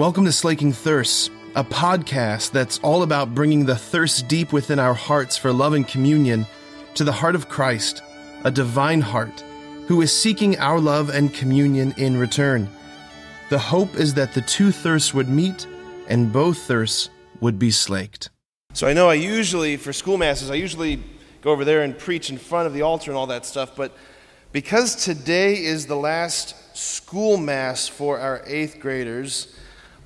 Welcome to Slaking Thirsts, a podcast that's all about bringing the thirst deep within our hearts for love and communion to the heart of Christ, a divine heart, who is seeking our love and communion in return. The hope is that the two thirsts would meet and both thirsts would be slaked. So I know I usually, for school masses, I usually go over there and preach in front of the altar and all that stuff, but because today is the last school mass for our eighth graders,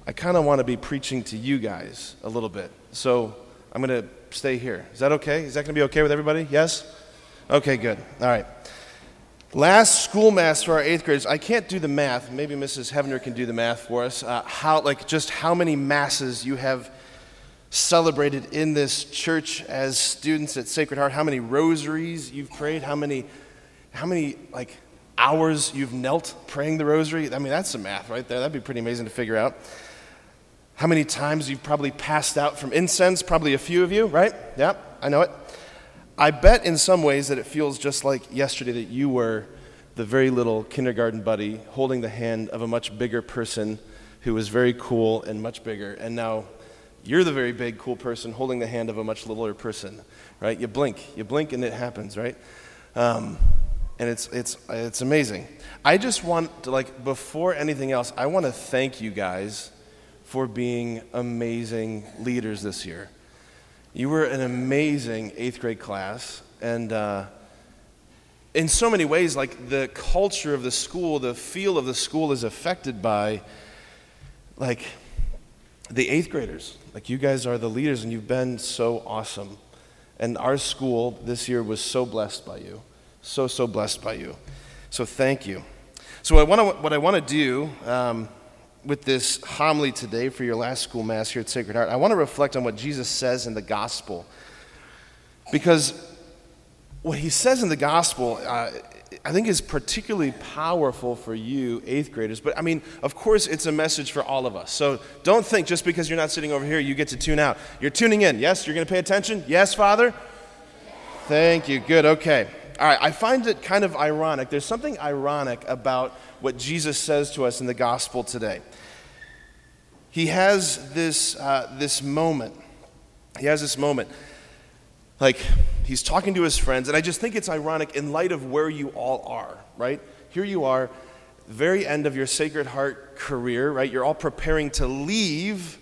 I kind of want to be preaching to you guys a little bit. So I'm going to stay here. Is that okay? Is that going to be okay with everybody? Yes? Okay, good. All right. Last school mass for our eighth graders. I can't do the math. Maybe Mrs. Hevner can do the math for us. Uh, how, like, just how many masses you have celebrated in this church as students at Sacred Heart? How many rosaries you've prayed? How many, how many like hours you've knelt praying the rosary? I mean, that's some math right there. That'd be pretty amazing to figure out. How many times you've probably passed out from incense? Probably a few of you, right? Yeah, I know it. I bet in some ways that it feels just like yesterday that you were the very little kindergarten buddy holding the hand of a much bigger person who was very cool and much bigger. And now you're the very big, cool person holding the hand of a much littler person, right? You blink, you blink, and it happens, right? Um, and it's, it's, it's amazing. I just want to, like, before anything else, I want to thank you guys for being amazing leaders this year. You were an amazing eighth grade class, and uh, in so many ways, like the culture of the school, the feel of the school is affected by, like, the eighth graders. Like, you guys are the leaders, and you've been so awesome. And our school this year was so blessed by you. So, so blessed by you. So, thank you. So, I wanna, what I want to do. Um, with this homily today for your last school mass here at Sacred Heart, I want to reflect on what Jesus says in the gospel. Because what he says in the gospel, uh, I think is particularly powerful for you, eighth graders. But I mean, of course, it's a message for all of us. So don't think just because you're not sitting over here, you get to tune out. You're tuning in. Yes, you're going to pay attention? Yes, Father? Thank you. Good. Okay. All right. I find it kind of ironic. There's something ironic about what Jesus says to us in the gospel today he has this, uh, this moment. He has this moment. Like, he's talking to his friends, and I just think it's ironic in light of where you all are, right? Here you are, very end of your Sacred Heart career, right? You're all preparing to leave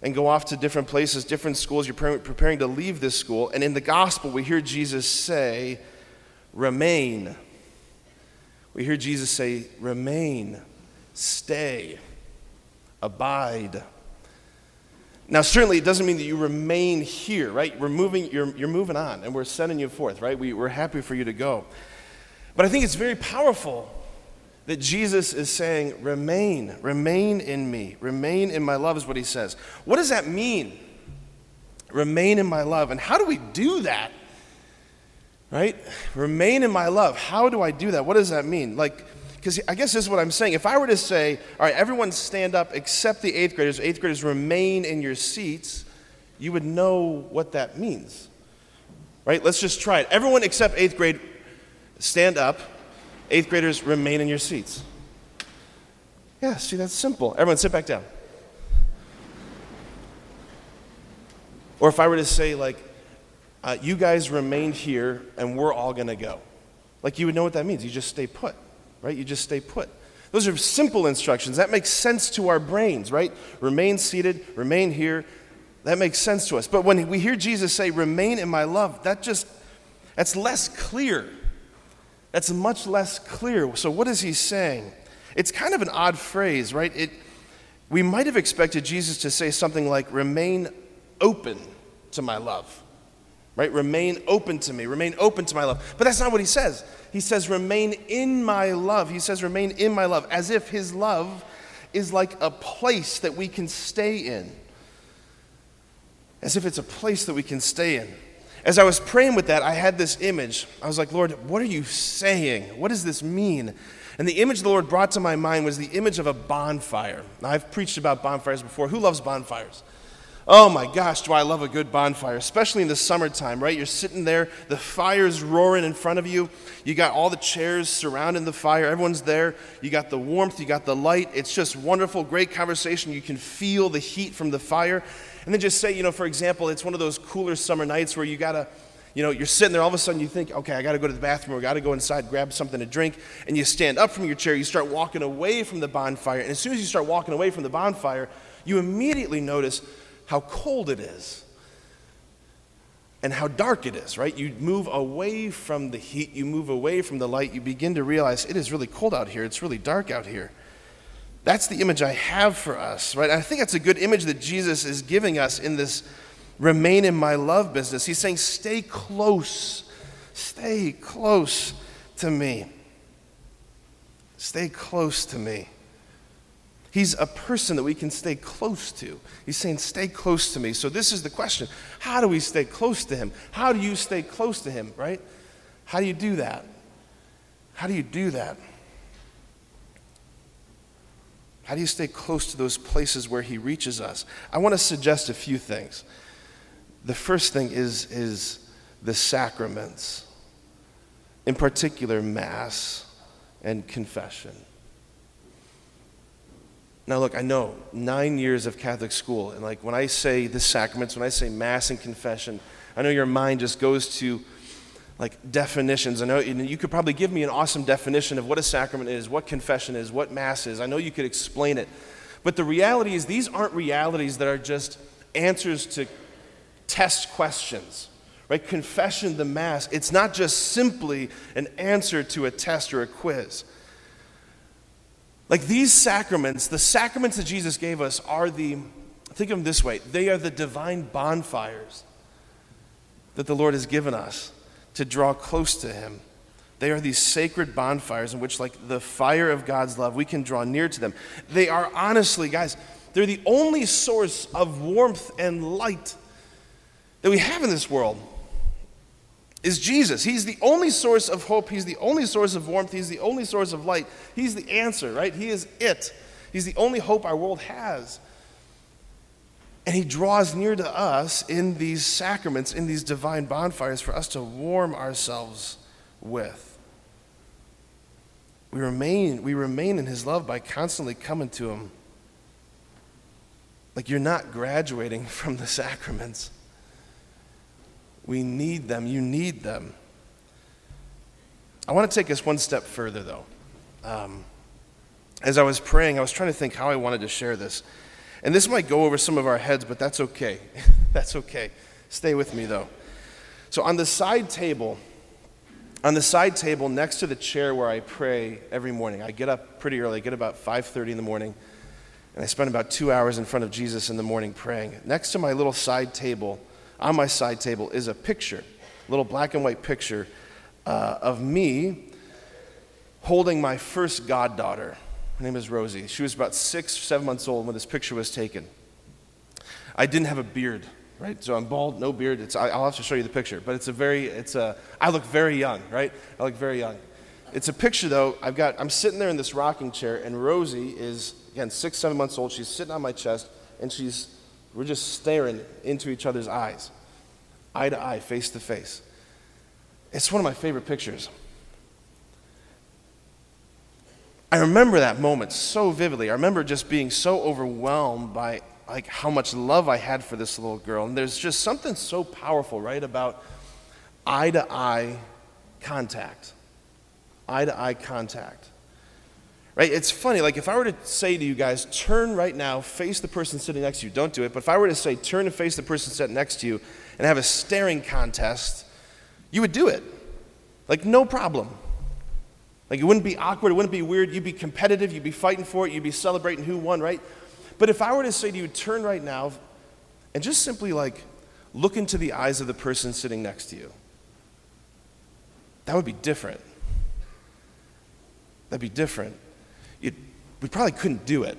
and go off to different places, different schools. You're preparing to leave this school. And in the gospel, we hear Jesus say, Remain. We hear Jesus say, Remain, stay abide. Now, certainly, it doesn't mean that you remain here, right? We're moving, you're, you're moving on, and we're sending you forth, right? We, we're happy for you to go. But I think it's very powerful that Jesus is saying, remain, remain in me, remain in my love, is what he says. What does that mean? Remain in my love. And how do we do that? Right? Remain in my love. How do I do that? What does that mean? Like, because I guess this is what I'm saying. If I were to say, all right, everyone stand up except the eighth graders, eighth graders remain in your seats, you would know what that means. Right? Let's just try it. Everyone except eighth grade, stand up. Eighth graders remain in your seats. Yeah, see, that's simple. Everyone sit back down. Or if I were to say, like, uh, you guys remain here and we're all going to go. Like, you would know what that means. You just stay put right? You just stay put. Those are simple instructions. That makes sense to our brains, right? Remain seated, remain here. That makes sense to us. But when we hear Jesus say, remain in my love, that just, that's less clear. That's much less clear. So, what is he saying? It's kind of an odd phrase, right? It, we might have expected Jesus to say something like, remain open to my love right? Remain open to me, remain open to my love. But that's not what he says. He says, remain in my love. He says, remain in my love, as if his love is like a place that we can stay in. As if it's a place that we can stay in. As I was praying with that, I had this image. I was like, Lord, what are you saying? What does this mean? And the image the Lord brought to my mind was the image of a bonfire. Now, I've preached about bonfires before. Who loves bonfires? Oh my gosh, do I love a good bonfire, especially in the summertime, right? You're sitting there, the fire's roaring in front of you. You got all the chairs surrounding the fire, everyone's there. You got the warmth, you got the light. It's just wonderful, great conversation. You can feel the heat from the fire. And then just say, you know, for example, it's one of those cooler summer nights where you got to, you know, you're sitting there, all of a sudden you think, okay, I got to go to the bathroom or got to go inside, grab something to drink. And you stand up from your chair, you start walking away from the bonfire. And as soon as you start walking away from the bonfire, you immediately notice how cold it is and how dark it is, right? You move away from the heat, you move away from the light, you begin to realize it is really cold out here, it's really dark out here. That's the image I have for us, right? I think that's a good image that Jesus is giving us in this remain in my love business. He's saying, stay close, stay close to me. Stay close to me. He's a person that we can stay close to. He's saying, Stay close to me. So, this is the question How do we stay close to Him? How do you stay close to Him, right? How do you do that? How do you do that? How do you stay close to those places where He reaches us? I want to suggest a few things. The first thing is, is the sacraments, in particular, Mass and confession. Now, look, I know nine years of Catholic school, and like when I say the sacraments, when I say Mass and confession, I know your mind just goes to like definitions. I know you could probably give me an awesome definition of what a sacrament is, what confession is, what Mass is. I know you could explain it. But the reality is, these aren't realities that are just answers to test questions. Right? Confession, the Mass, it's not just simply an answer to a test or a quiz. Like these sacraments, the sacraments that Jesus gave us are the, think of them this way, they are the divine bonfires that the Lord has given us to draw close to Him. They are these sacred bonfires in which, like the fire of God's love, we can draw near to them. They are honestly, guys, they're the only source of warmth and light that we have in this world is Jesus. He's the only source of hope. He's the only source of warmth. He's the only source of light. He's the answer, right? He is it. He's the only hope our world has. And He draws near to us in these sacraments, in these divine bonfires for us to warm ourselves with. We remain, we remain in His love by constantly coming to Him. Like you're not graduating from the sacraments. We need them. You need them. I want to take us one step further, though. Um, as I was praying, I was trying to think how I wanted to share this. And this might go over some of our heads, but that's okay. that's okay. Stay with me, though. So, on the side table, on the side table next to the chair where I pray every morning, I get up pretty early. I get about 5:30 in the morning, and I spend about two hours in front of Jesus in the morning praying. Next to my little side table on my side table is a picture, a little black and white picture uh, of me holding my first goddaughter. Her name is Rosie. She was about six, seven months old when this picture was taken. I didn't have a beard, right? So I'm bald, no beard. It's, I'll have to show you the picture, but it's a very, it's a, I look very young, right? I look very young. It's a picture though. I've got, I'm sitting there in this rocking chair, and Rosie is again six, seven months old. She's sitting on my chest, and she's we're just staring into each other's eyes, eye to eye, face to face. It's one of my favorite pictures. I remember that moment so vividly. I remember just being so overwhelmed by like how much love I had for this little girl. And there's just something so powerful, right, about eye to eye contact. Eye to eye contact. Right? It's funny, like if I were to say to you guys, turn right now, face the person sitting next to you, don't do it, but if I were to say, turn and face the person sitting next to you and have a staring contest, you would do it. Like, no problem. Like, it wouldn't be awkward, it wouldn't be weird, you'd be competitive, you'd be fighting for it, you'd be celebrating who won, right? But if I were to say to you, turn right now and just simply like look into the eyes of the person sitting next to you, that would be different. That'd be different we probably couldn't do it.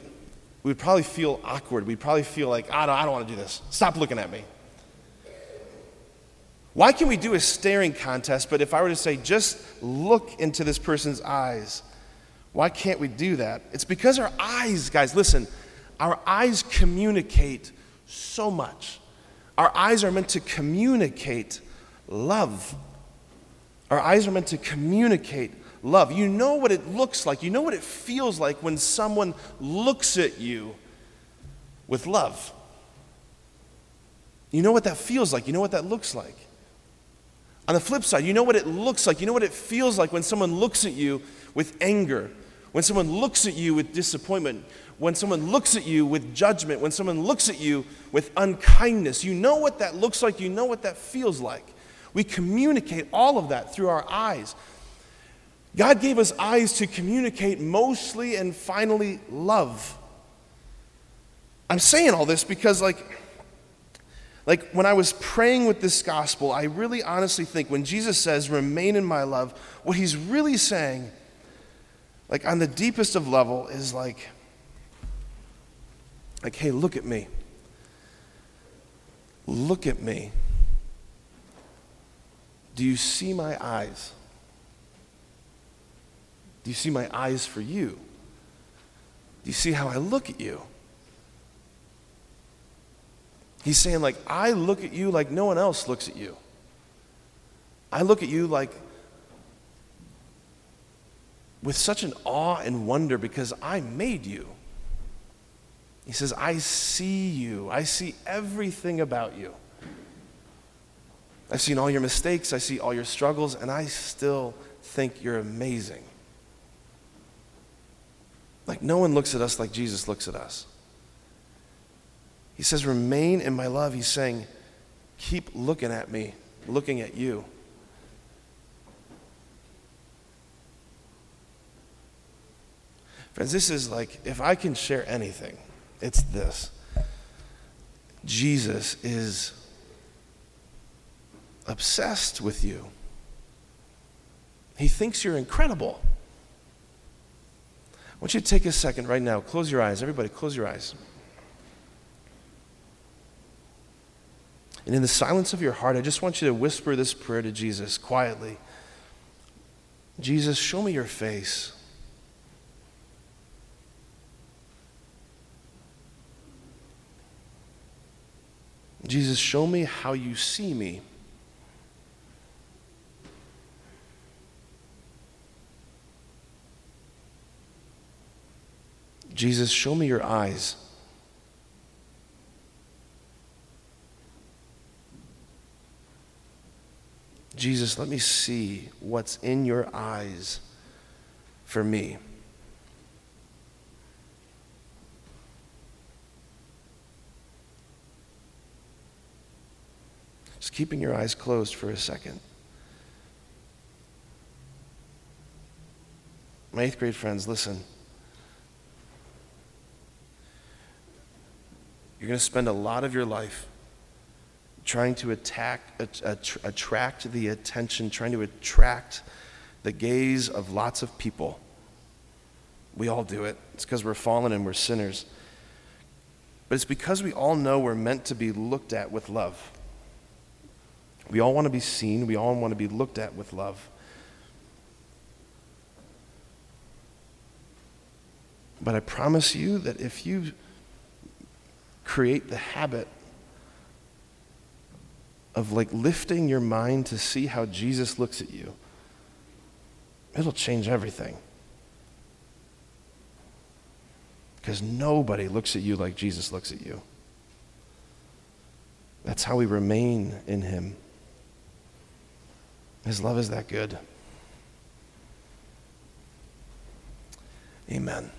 We'd probably feel awkward. We'd probably feel like, I don't, I don't want to do this. Stop looking at me. Why can we do a staring contest, but if I were to say, just look into this person's eyes, why can't we do that? It's because our eyes, guys, listen, our eyes communicate so much. Our eyes are meant to communicate love. Our eyes are meant to communicate love. You know what it looks like, you know what it feels like when someone looks at you with love. You know what that feels like, you know what that looks like. On the flip side, you know what it looks like, you know what it feels like when someone looks at you with anger, when someone looks at you with disappointment, when someone looks at you with judgment, when someone looks at you with unkindness. You know what that looks like, you know what that feels like. We communicate all of that through our eyes. God gave us eyes to communicate mostly and finally love. I'm saying all this because, like, like when I was praying with this gospel, I really honestly think when Jesus says, remain in my love, what he's really saying, like on the deepest of level, is like, like, hey, look at me. Look at me. Do you see my eyes? Do you see my eyes for you? Do you see how I look at you? He's saying, like, I look at you like no one else looks at you. I look at you like with such an awe and wonder because I made you. He says, I see you. I see everything about you. I've seen all your mistakes, I see all your struggles, and I still think you're amazing. Like, no one looks at us like Jesus looks at us. He says, Remain in my love. He's saying, Keep looking at me, looking at you. Friends, this is like, if I can share anything, it's this Jesus is obsessed with you. He thinks you're incredible. I want you to take a second right now. Close your eyes. Everybody, close your eyes. And in the silence of your heart, I just want you to whisper this prayer to Jesus quietly Jesus, show me your face. Jesus, show me how you see me. Jesus, show me your eyes. Jesus, let me see what's in your eyes for me. Just keeping your eyes closed for a second. My eighth grade friends, listen. You're going to spend a lot of your life trying to attack, attract the attention, trying to attract the gaze of lots of people. We all do it. It's because we're fallen and we're sinners. But it's because we all know we're meant to be looked at with love. We all want to be seen, we all want to be looked at with love. But I promise you that if you create the habit of like lifting your mind to see how Jesus looks at you, it'll change everything. Because nobody looks at you like Jesus looks at you. That's how we remain in Him. His love is that good. Amen.